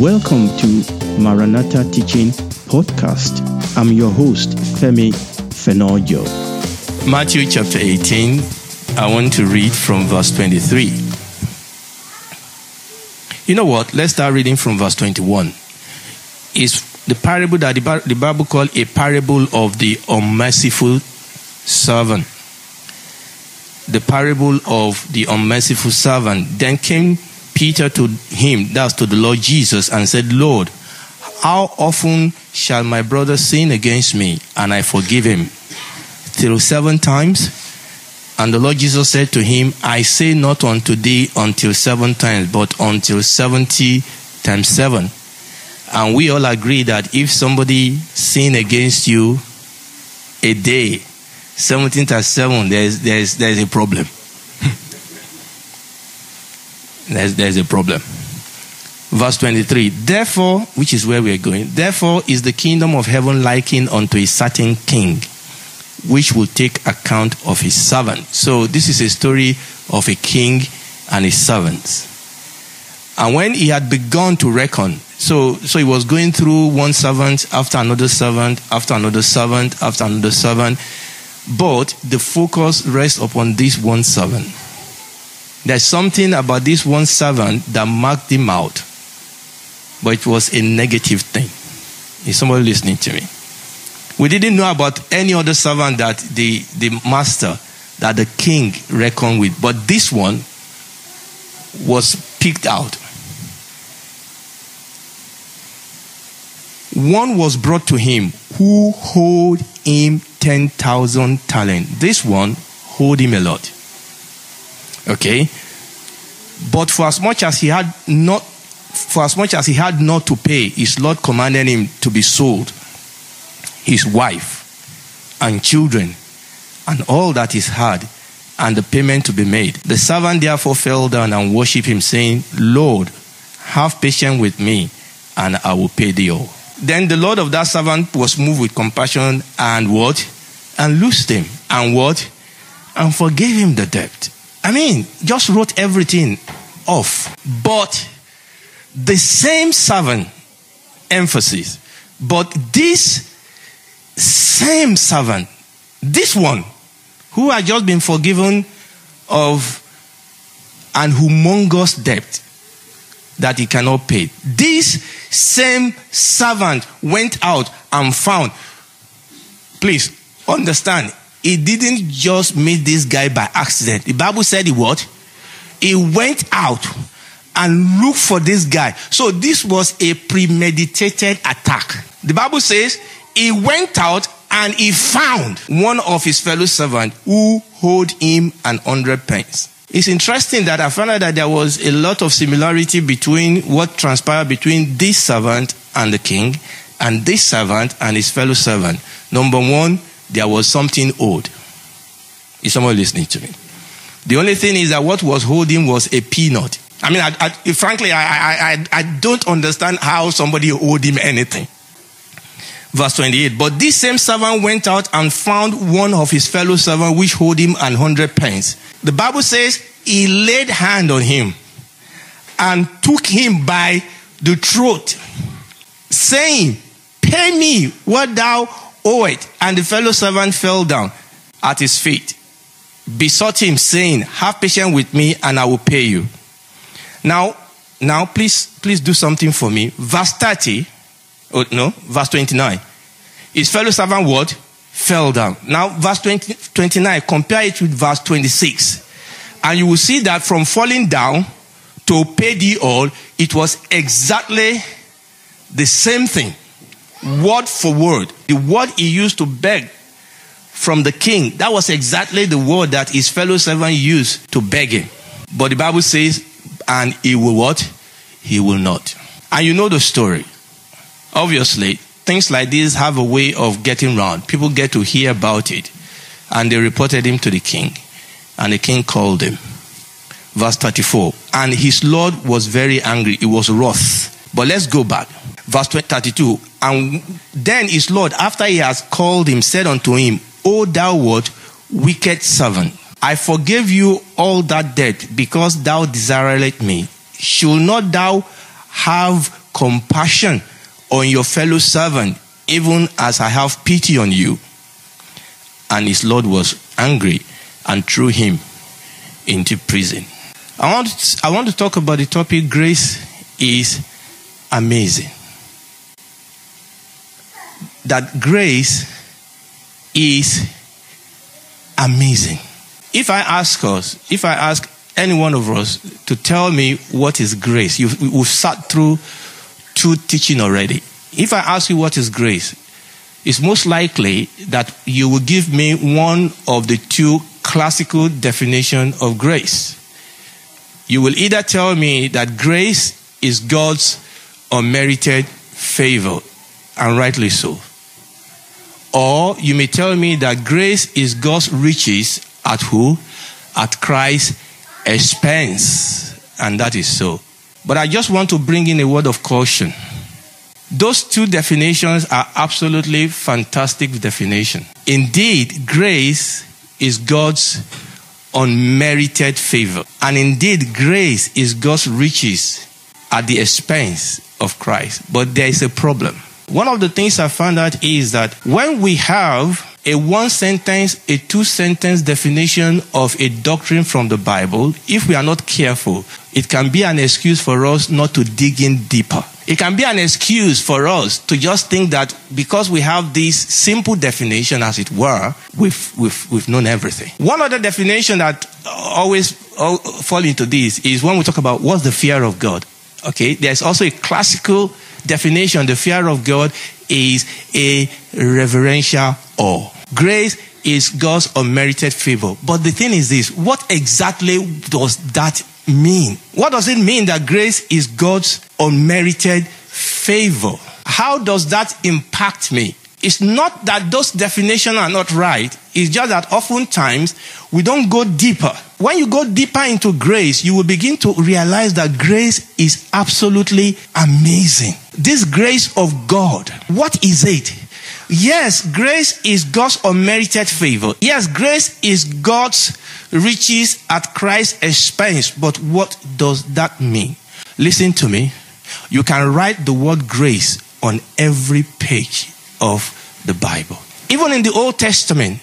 Welcome to Maranatha Teaching Podcast. I'm your host, Femi Fenojo. Matthew chapter 18, I want to read from verse 23. You know what? Let's start reading from verse 21. It's the parable that the Bible called a parable of the unmerciful servant. The parable of the unmerciful servant. Then came Peter to him, that's to the Lord Jesus, and said, Lord, how often shall my brother sin against me and I forgive him? Till seven times? And the Lord Jesus said to him, I say not unto thee until seven times, but until seventy times seven. And we all agree that if somebody sin against you a day, 17 times 7, there's, there's, there's a problem. There's, there's a problem. Verse 23 Therefore, which is where we are going, therefore is the kingdom of heaven likened unto a certain king, which will take account of his servant. So, this is a story of a king and his servants. And when he had begun to reckon, so, so he was going through one servant after another servant, after another servant, after another servant. But the focus rests upon this one servant. There's something about this one servant that marked him out, but it was a negative thing. Is somebody listening to me? We didn't know about any other servant that the, the master, that the king reckoned with, but this one was picked out. One was brought to him who owed him 10,000 talent. This one owed him a lot. Okay? But for as much as he had not for as much as he had not to pay, his Lord commanded him to be sold, his wife and children, and all that he had, and the payment to be made. The servant therefore fell down and worshipped him, saying, Lord, have patience with me, and I will pay thee all. Then the Lord of that servant was moved with compassion and what? And loosed him. And what? And forgave him the debt. I mean, just wrote everything off. But the same servant, emphasis, but this same servant, this one, who had just been forgiven of an humongous debt that he cannot pay. This same servant went out and found. Please understand, he didn't just meet this guy by accident. The Bible said he what? He went out and looked for this guy. So this was a premeditated attack. The Bible says he went out and he found one of his fellow servants who owed him an hundred pence. It's interesting that I found out that there was a lot of similarity between what transpired between this servant and the king and this servant and his fellow servant. Number one, there was something owed. Is someone listening to me? The only thing is that what was holding was a peanut. I mean, I, I, frankly, I, I, I don't understand how somebody owed him anything. Verse 28. But this same servant went out and found one of his fellow servants which owed him an hundred pence. The Bible says he laid hand on him and took him by the throat, saying, Pay me what thou Oh, owe it. And the fellow servant fell down at his feet, besought him, saying, Have patience with me, and I will pay you. Now, now please, please do something for me. Verse 30, oh, no, verse 29. His fellow servant what? Fell down. Now, verse 20, 29, compare it with verse 26. And you will see that from falling down to pay the all, it was exactly the same thing word for word. The word he used to beg from the king, that was exactly the word that his fellow servant used to beg him. But the Bible says, and he will what? He will not. And you know the story. Obviously, things like this have a way of getting round. People get to hear about it. And they reported him to the king. And the king called him. Verse 34. And his Lord was very angry. He was wroth. But let's go back. Verse 32. And then his Lord, after he has called him, said unto him, O thou what? Wicked servant. I forgave you all that debt because thou desiredst me. Should not thou have compassion on your fellow servant, even as I have pity on you. And his Lord was angry and threw him into prison. I want, I want to talk about the topic grace is amazing. That grace is amazing. If I ask us, if I ask any one of us to tell me what is grace, you, we've sat through two teaching already. If I ask you what is grace, it's most likely that you will give me one of the two classical definition of grace. You will either tell me that grace is God's unmerited favor, and rightly so. Or you may tell me that grace is God's riches at who? At Christ's expense. And that is so. But I just want to bring in a word of caution. Those two definitions are absolutely fantastic definition. Indeed, grace is God's unmerited favor. And indeed, grace is God's riches at the expense of Christ. But there is a problem. One of the things I found out is that when we have a one sentence, a two sentence definition of a doctrine from the Bible, if we are not careful, it can be an excuse for us not to dig in deeper. It can be an excuse for us to just think that because we have this simple definition, as it were, we've, we've, we've known everything. One other definition that always uh, fall into this is when we talk about what's the fear of God. Okay, there's also a classical definition. The fear of God is a reverential awe. Grace is God's unmerited favor. But the thing is this what exactly does that mean? What does it mean that grace is God's unmerited favor? How does that impact me? It's not that those definitions are not right. It's just that oftentimes we don't go deeper. When you go deeper into grace, you will begin to realize that grace is absolutely amazing. This grace of God, what is it? Yes, grace is God's unmerited favor. Yes, grace is God's riches at Christ's expense. But what does that mean? Listen to me. You can write the word grace on every page of the Bible. Even in the Old Testament,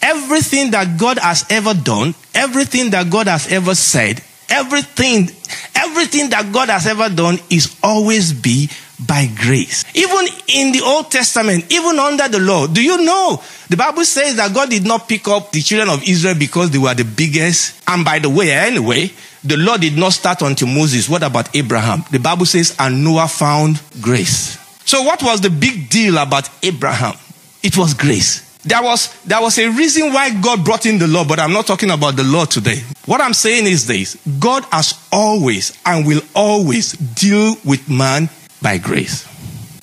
everything that God has ever done, everything that God has ever said, everything, everything that God has ever done is always be by grace. Even in the Old Testament, even under the law, do you know the Bible says that God did not pick up the children of Israel because they were the biggest? And by the way, anyway, the law did not start until Moses. What about Abraham? The Bible says, and Noah found grace. So, what was the big deal about Abraham? It was grace. There was, there was a reason why God brought in the law, but I'm not talking about the law today. What I'm saying is this God has always and will always deal with man by grace.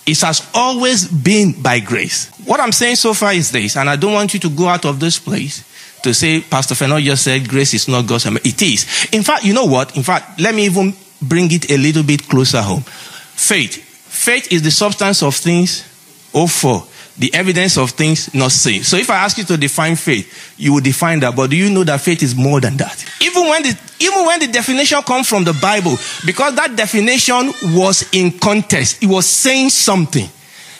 It has always been by grace. What I'm saying so far is this, and I don't want you to go out of this place to say, Pastor Fenor just said grace is not God's. It is. In fact, you know what? In fact, let me even bring it a little bit closer home. Faith. Faith is the substance of things hoped for the evidence of things not seen. So if I ask you to define faith, you will define that. But do you know that faith is more than that? Even when the, even when the definition comes from the Bible, because that definition was in context, it was saying something.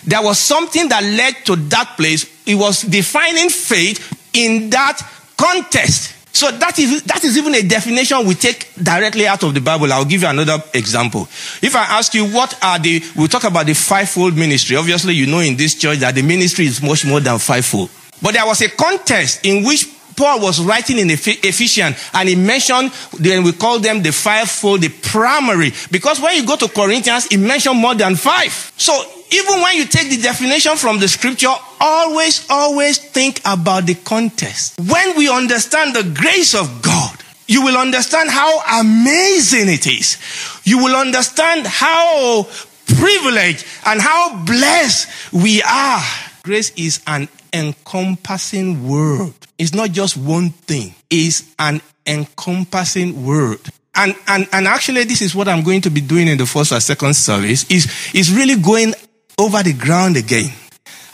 There was something that led to that place. It was defining faith in that context. So that is, that is even a definition we take directly out of the Bible. I'll give you another example. If I ask you what are the, we'll talk about the fivefold ministry. Obviously, you know in this church that the ministry is much more than fivefold. But there was a contest in which Paul was writing in Ephesians and he mentioned, then we call them the fivefold, the primary. Because when you go to Corinthians, he mentioned more than five. So even when you take the definition from the scripture, always, always think about the context. When we understand the grace of God, you will understand how amazing it is. You will understand how privileged and how blessed we are. Grace is an encompassing word. It's not just one thing. It's an encompassing word. And, and, and actually, this is what I'm going to be doing in the first or second service is, is really going over the ground again.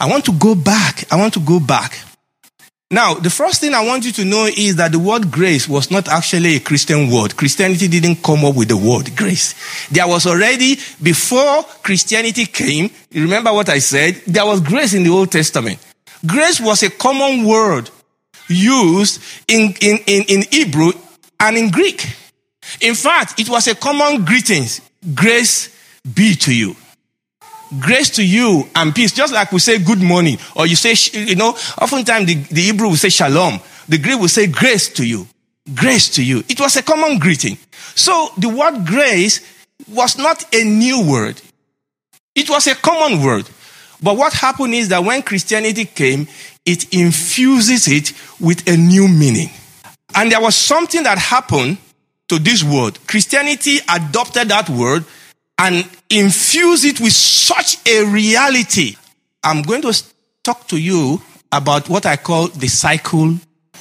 I want to go back. I want to go back Now, the first thing I want you to know is that the word grace was not actually a Christian word. Christianity didn't come up with the word grace. There was already, before Christianity came, you remember what I said? There was grace in the Old Testament. Grace was a common word used in, in, in, in Hebrew and in Greek. In fact, it was a common greetings. Grace be to you grace to you and peace. Just like we say good morning, or you say, you know, oftentimes the, the Hebrew will say shalom. The Greek will say grace to you. Grace to you. It was a common greeting. So the word grace was not a new word. It was a common word. But what happened is that when Christianity came, it infuses it with a new meaning. And there was something that happened to this word. Christianity adopted that word and infuse it with such a reality. I'm going to talk to you about what I call the cycle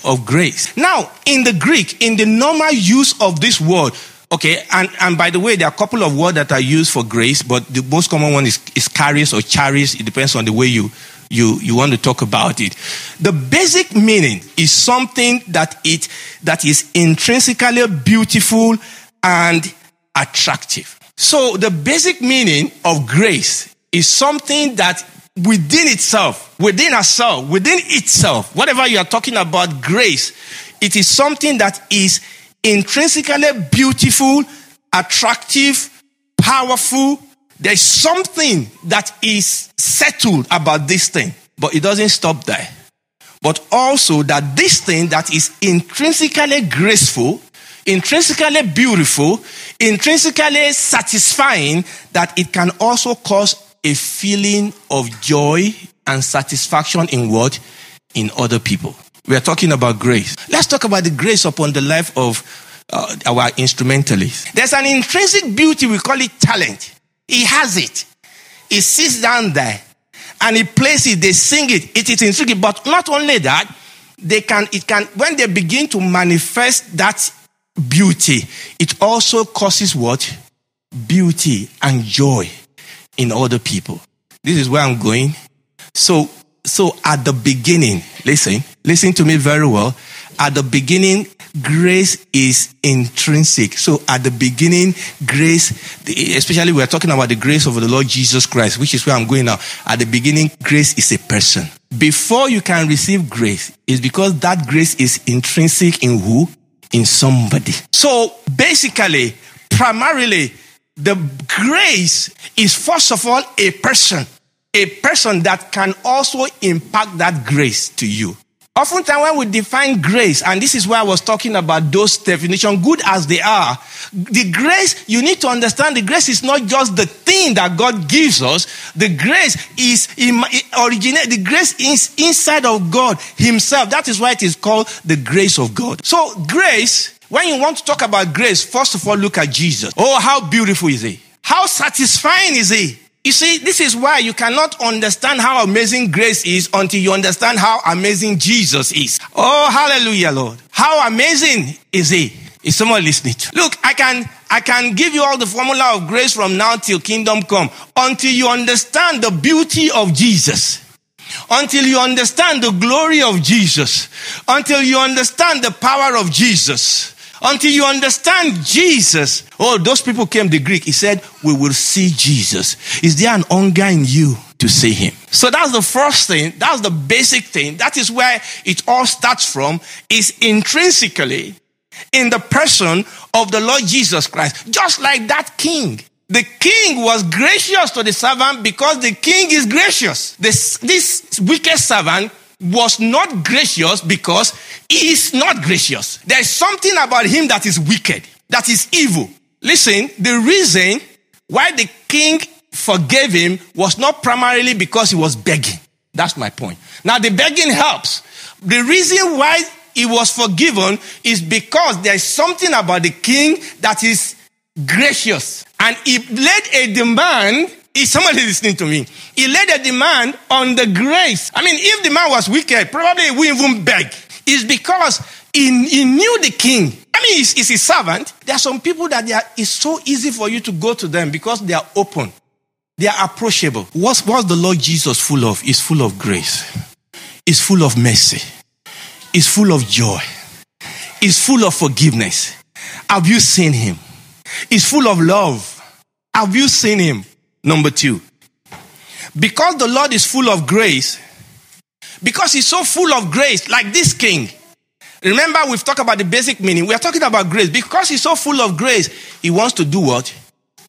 of grace. Now, in the Greek, in the normal use of this word, okay, and, and by the way, there are a couple of words that are used for grace, but the most common one is, is charis or charis. It depends on the way you, you, you want to talk about it. The basic meaning is something that it, that is intrinsically beautiful and attractive. So the basic meaning of grace is something that within itself, within ourselves, within itself, whatever you are talking about grace, it is something that is intrinsically beautiful, attractive, powerful. There's something that is settled about this thing, but it doesn't stop there. But also that this thing that is intrinsically graceful intrinsically beautiful, intrinsically satisfying, that it can also cause a feeling of joy and satisfaction in what? In other people. We are talking about grace. Let's talk about the grace upon the life of uh, our instrumentalists. There's an intrinsic beauty, we call it talent. He has it. He sits down there and he plays it, they sing it. It is intrinsic. But not only that, they can, it can, when they begin to manifest that beauty, it also causes what? Beauty and joy in other people. This is where I'm going. So, so at the beginning, listen, listen to me very well. At the beginning, grace is intrinsic. So at the beginning, grace, especially we're talking about the grace of the Lord Jesus Christ, which is where I'm going now. At the beginning, grace is a person. Before you can receive grace, is because that grace is intrinsic in who? In somebody. So basically, primarily, the grace is first of all a person, a person that can also impact that grace to you. Oftentimes, when we define grace, and this is why I was talking about those definitions, good as they are, the grace, you need to understand the grace is not just the thing that God gives us. The grace is originate, the grace is inside of God Himself. That is why it is called the grace of God. So, grace, when you want to talk about grace, first of all, look at Jesus. Oh, how beautiful is He! How satisfying is He! You see, this is why you cannot understand how amazing grace is until you understand how amazing Jesus is. Oh, hallelujah, Lord. How amazing is He? Is someone listening? To? Look, I can, I can give you all the formula of grace from now till kingdom come until you understand the beauty of Jesus. Until you understand the glory of Jesus. Until you understand the power of Jesus until you understand Jesus. Oh, those people came, the Greek. He said, We will see Jesus. Is there an hunger in you to see him? So that's the first thing. That's the basic thing. That is where it all starts from, is intrinsically in the person of the Lord Jesus Christ. Just like that king. The king was gracious to the servant because the king is gracious. This, this wicked servant was not gracious because he is not gracious. There is something about him that is wicked, that is evil. Listen, the reason why the king forgave him was not primarily because he was begging. That's my point. Now, the begging helps. The reason why he was forgiven is because there is something about the king that is gracious. And he laid a demand is somebody listening to me? He laid a demand on the grace. I mean, if the man was wicked, probably he wouldn't even beg. It's because he, he knew the king. I mean, he's, he's his servant. There are some people that are, it's so easy for you to go to them because they are open. They are approachable. What's, what's the Lord Jesus full of? Is full of grace. Is full of mercy. is full of joy, is full of forgiveness. Have you seen him? Is full of love. Have you seen him? Number two, because the Lord is full of grace, because he's so full of grace, like this king. Remember, we've talked about the basic meaning. We are talking about grace. Because he's so full of grace, he wants to do what?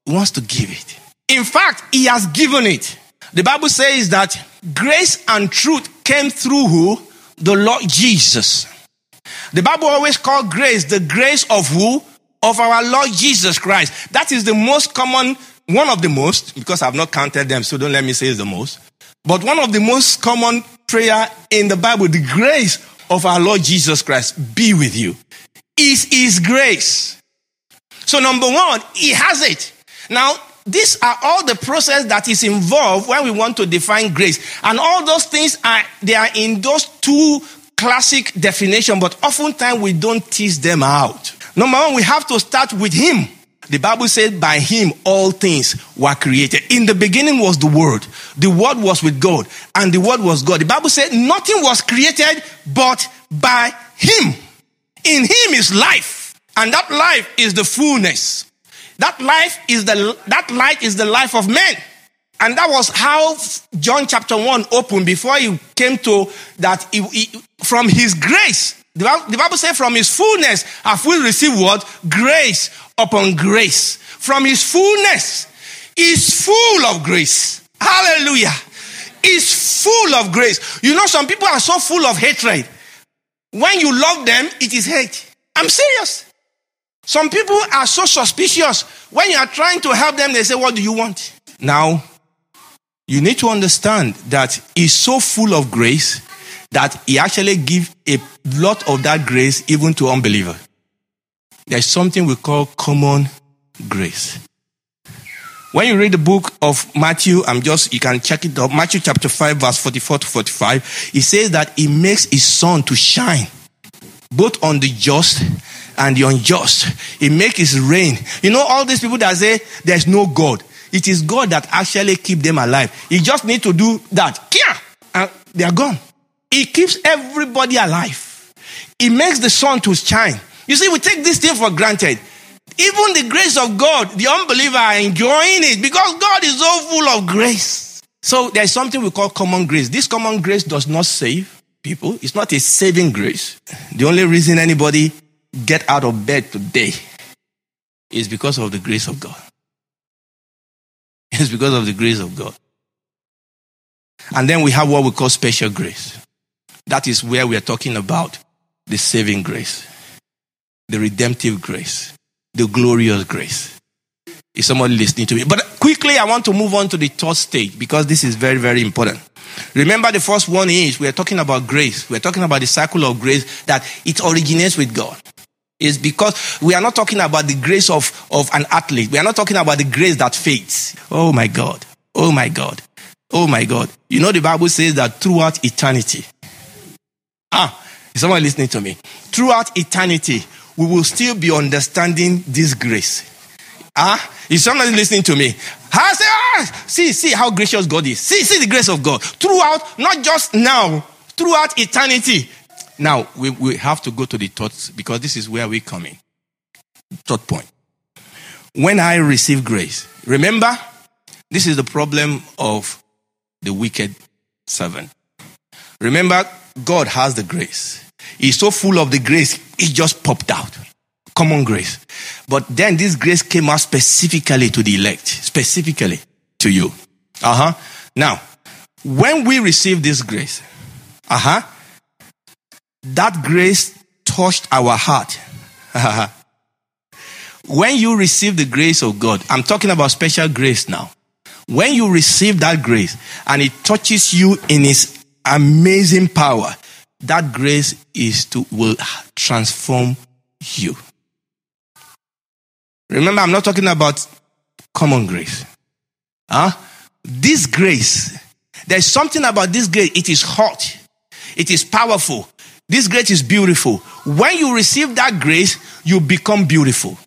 He wants to give it. In fact, he has given it. The Bible says that grace and truth came through who? The Lord Jesus. The Bible always called grace the grace of who? Of our Lord Jesus Christ. That is the most common, one of the most, because I've not counted them, so don't let me say it's the most. But one of the most common prayer in the Bible, the grace of our Lord Jesus Christ be with you, is His grace. So number one, He has it. Now, these are all the process that is involved when we want to define grace. And all those things are, they are in those two classic definition, but oftentimes we don't tease them out. Number one, we have to start with Him. The Bible says, by Him all things were created. In the beginning was the Word. The Word was with God, and the Word was God. The Bible said, nothing was created but by Him. In Him is life, and that life is the fullness. That life is the, that light is the life of men. And that was how John chapter 1 opened before he came to that he, he, from his grace. The Bible, the Bible says, from his fullness have we received what? Grace upon grace. From his fullness is full of grace. Hallelujah. Is full of grace. You know, some people are so full of hatred. When you love them, it is hate. I'm serious. Some people are so suspicious. When you are trying to help them, they say, What do you want? Now, you need to understand that he's so full of grace that he actually gives a lot of that grace even to unbeliever. There's something we call common grace. When you read the book of Matthew, I'm just, you can check it out. Matthew chapter 5, verse 44 to 45. He says that he makes his sun to shine both on the just and the unjust. He makes his rain. You know, all these people that say there's no God. It is God that actually keep them alive. He just need to do that. Kia! And they are gone. He keeps everybody alive. He makes the sun to shine. You see, we take this thing for granted. Even the grace of God, the unbeliever are enjoying it because God is so full of grace. So there's something we call common grace. This common grace does not save people. It's not a saving grace. The only reason anybody get out of bed today is because of the grace of God. It's because of the grace of God. And then we have what we call special grace. That is where we are talking about the saving grace, the redemptive grace, the glorious grace. Is somebody listening to me? But quickly, I want to move on to the third stage because this is very, very important. Remember, the first one is we are talking about grace. We are talking about the cycle of grace that it originates with God is because we are not talking about the grace of, of an athlete. We are not talking about the grace that fades. Oh my God. Oh my God. Oh my God. You know, the Bible says that throughout eternity, ah, is someone listening to me? Throughout eternity, we will still be understanding this grace. Ah, is someone listening to me? I say, ah, see, see how gracious God is. See, see the grace of God throughout, not just now, throughout eternity. Now, we, we have to go to the thoughts because this is where we come in. Third point. When I receive grace, remember, this is the problem of the wicked servant. Remember, God has the grace. He's so full of the grace, it just popped out. Common grace. But then this grace came out specifically to the elect, specifically to you. Uh huh. Now, when we receive this grace, uh huh, that grace touched our heart. when you receive the grace of God, I'm talking about special grace now. When you receive that grace and it touches you in its amazing power, that grace is to will transform you. Remember, I'm not talking about common grace. Huh? This grace, there's something about this grace. It is hot. It is powerful. This grace is beautiful. When you receive that grace, you become beautiful.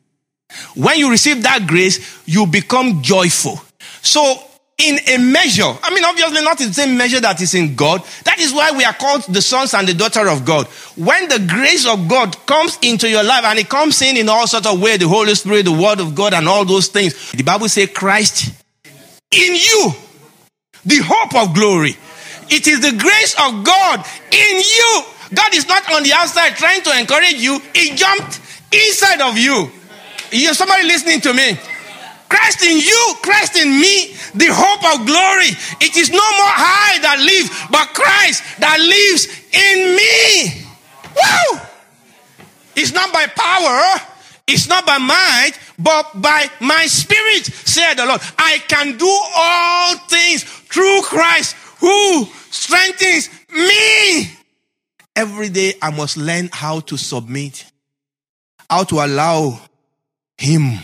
When you receive that grace, you become joyful. So in a measure. I mean, obviously not in the same measure that is in God. That is why we are called the sons and the daughter of God. When the grace of God comes into your life and it comes in in all sorts of ways, the Holy Spirit, the Word of God, and all those things, the Bible says Christ in you, the hope of glory. It is the grace of God in you. God is not on the outside trying to encourage you. He jumped inside of you. You're somebody listening to me. Christ in you, Christ in me, the hope of glory. It is no more I that live, but Christ that lives in me. Woo! It's not by power, it's not by might, but by my spirit, said the Lord. I can do all things through Christ who strengthens me. Every day I must learn how to submit, how to allow Him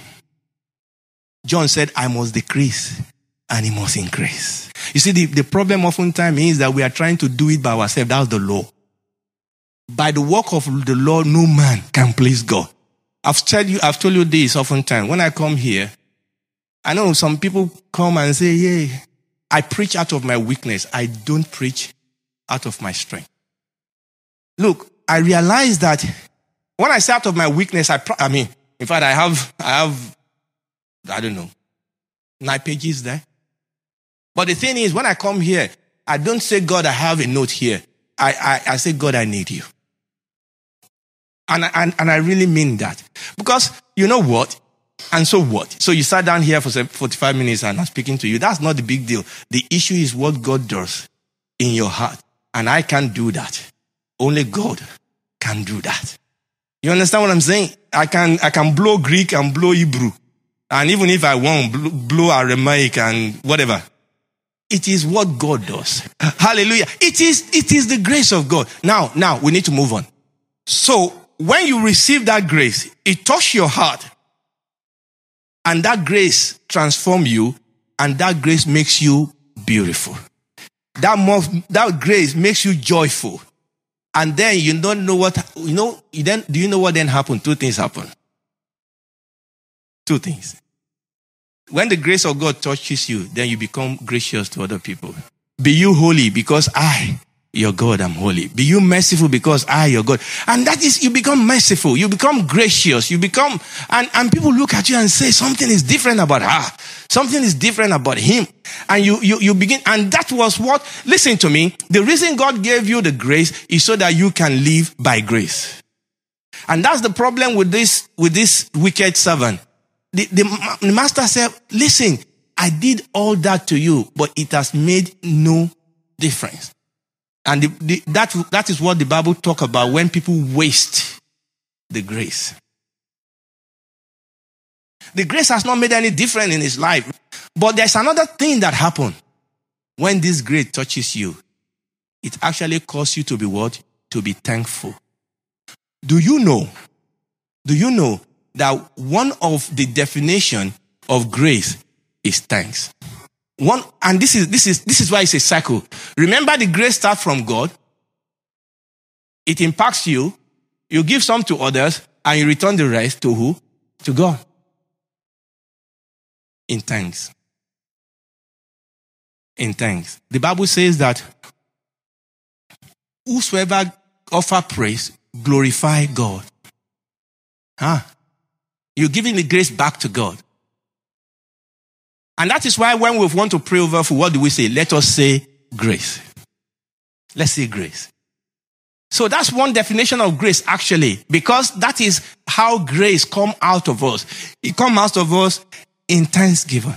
John said, I must decrease and he must increase. You see, the, the problem oftentimes is that we are trying to do it by ourselves. That's the law. By the work of the law, no man can please God. I've told you, I've told you this oftentimes. When I come here, I know some people come and say, yeah, I preach out of my weakness. I don't preach out of my strength. Look, I realize that when I say out of my weakness, I, I mean, in fact, I have, I have I don't know, nine pages there. But the thing is, when I come here, I don't say, God, I have a note here. I, I, I say, God, I need you. And, and, and I really mean that. Because you know what? And so what? So you sat down here for 45 minutes and I'm speaking to you. That's not the big deal. The issue is what God does in your heart. And I can't do that. Only God can do that. You understand what I'm saying? I can, I can blow Greek and blow Hebrew. And even if I want blow Aramaic and whatever, it is what God does. Hallelujah. It is, it is the grace of God. Now, now we need to move on. So when you receive that grace, it touches your heart and that grace transforms you and that grace makes you beautiful. That, more, that grace makes you joyful. And then you don't know what, you know, then, do you know what then happened? Two things happen. Two things. When the grace of God touches you, then you become gracious to other people. Be you holy because I, your God, am holy. Be you merciful because I, your God. And that is, you become merciful. You become gracious. You become, and, and people look at you and say something is different about her. Something is different about him. And you, you, you begin, and that was what, listen to me. The reason God gave you the grace is so that you can live by grace. And that's the problem with this, with this wicked servant the, the, the master said, listen, I did all that to you, but it has made no difference. And the, the, that, that is what the Bible talk about when people waste the grace. The grace has not made any difference in his life. But there's another thing that happened when this grace touches you. It actually causes you to be what? To be thankful. Do you know? Do you know that one of the definition of grace is thanks. One, and this is, this is, this is why it's a cycle. Remember the grace starts from God. It impacts you. You give some to others and you return the rest to who? To God. In thanks. In thanks. The Bible says that whosoever offer praise glorify God. Huh? You're giving the grace back to God. And that is why when we want to pray over for, what do we say? Let us say grace. Let's say grace. So that's one definition of grace actually, because that is how grace come out of us. It come out of us in thanksgiving.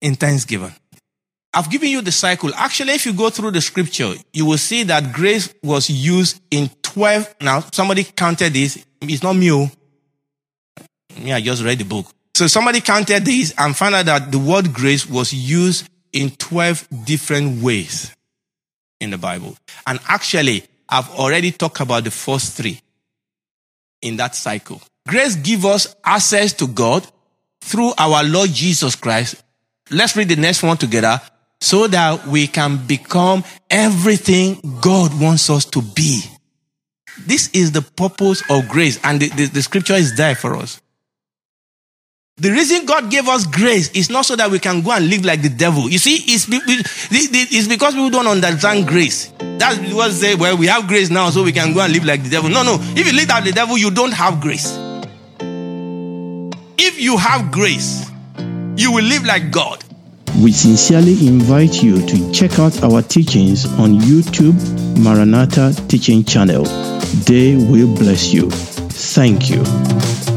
In thanksgiving. I've given you the cycle. Actually, if you go through the scripture, you will see that grace was used in 12. Now, somebody counted this. It's not me. Oh. Me, I just read the book. So somebody counted this and found out that the word grace was used in 12 different ways in the Bible. And actually, I've already talked about the first three in that cycle. Grace gives us access to God through our Lord Jesus Christ. Let's read the next one together so that we can become everything God wants us to be. This is the purpose of grace, and the, the, the scripture is there for us. The reason God gave us grace is not so that we can go and live like the devil. You see, it's, it's because people don't understand grace. That's what say, well, we have grace now, so we can go and live like the devil. No, no. If you live like the devil, you don't have grace. If you have grace, you will live like God. We sincerely invite you to check out our teachings on YouTube Maranatha Teaching Channel. They will bless you. Thank you.